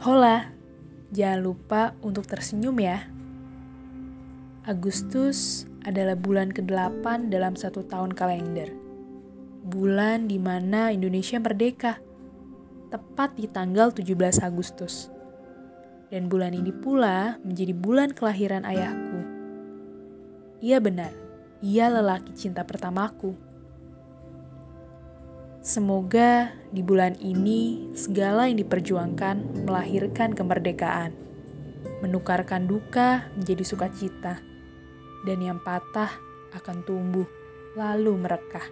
Hola, jangan lupa untuk tersenyum ya. Agustus adalah bulan ke-8 dalam satu tahun kalender. Bulan di mana Indonesia merdeka, tepat di tanggal 17 Agustus. Dan bulan ini pula menjadi bulan kelahiran ayahku. Ia benar, ia lelaki cinta pertamaku. Semoga di bulan ini segala yang diperjuangkan melahirkan kemerdekaan, menukarkan duka menjadi sukacita, dan yang patah akan tumbuh lalu merekah.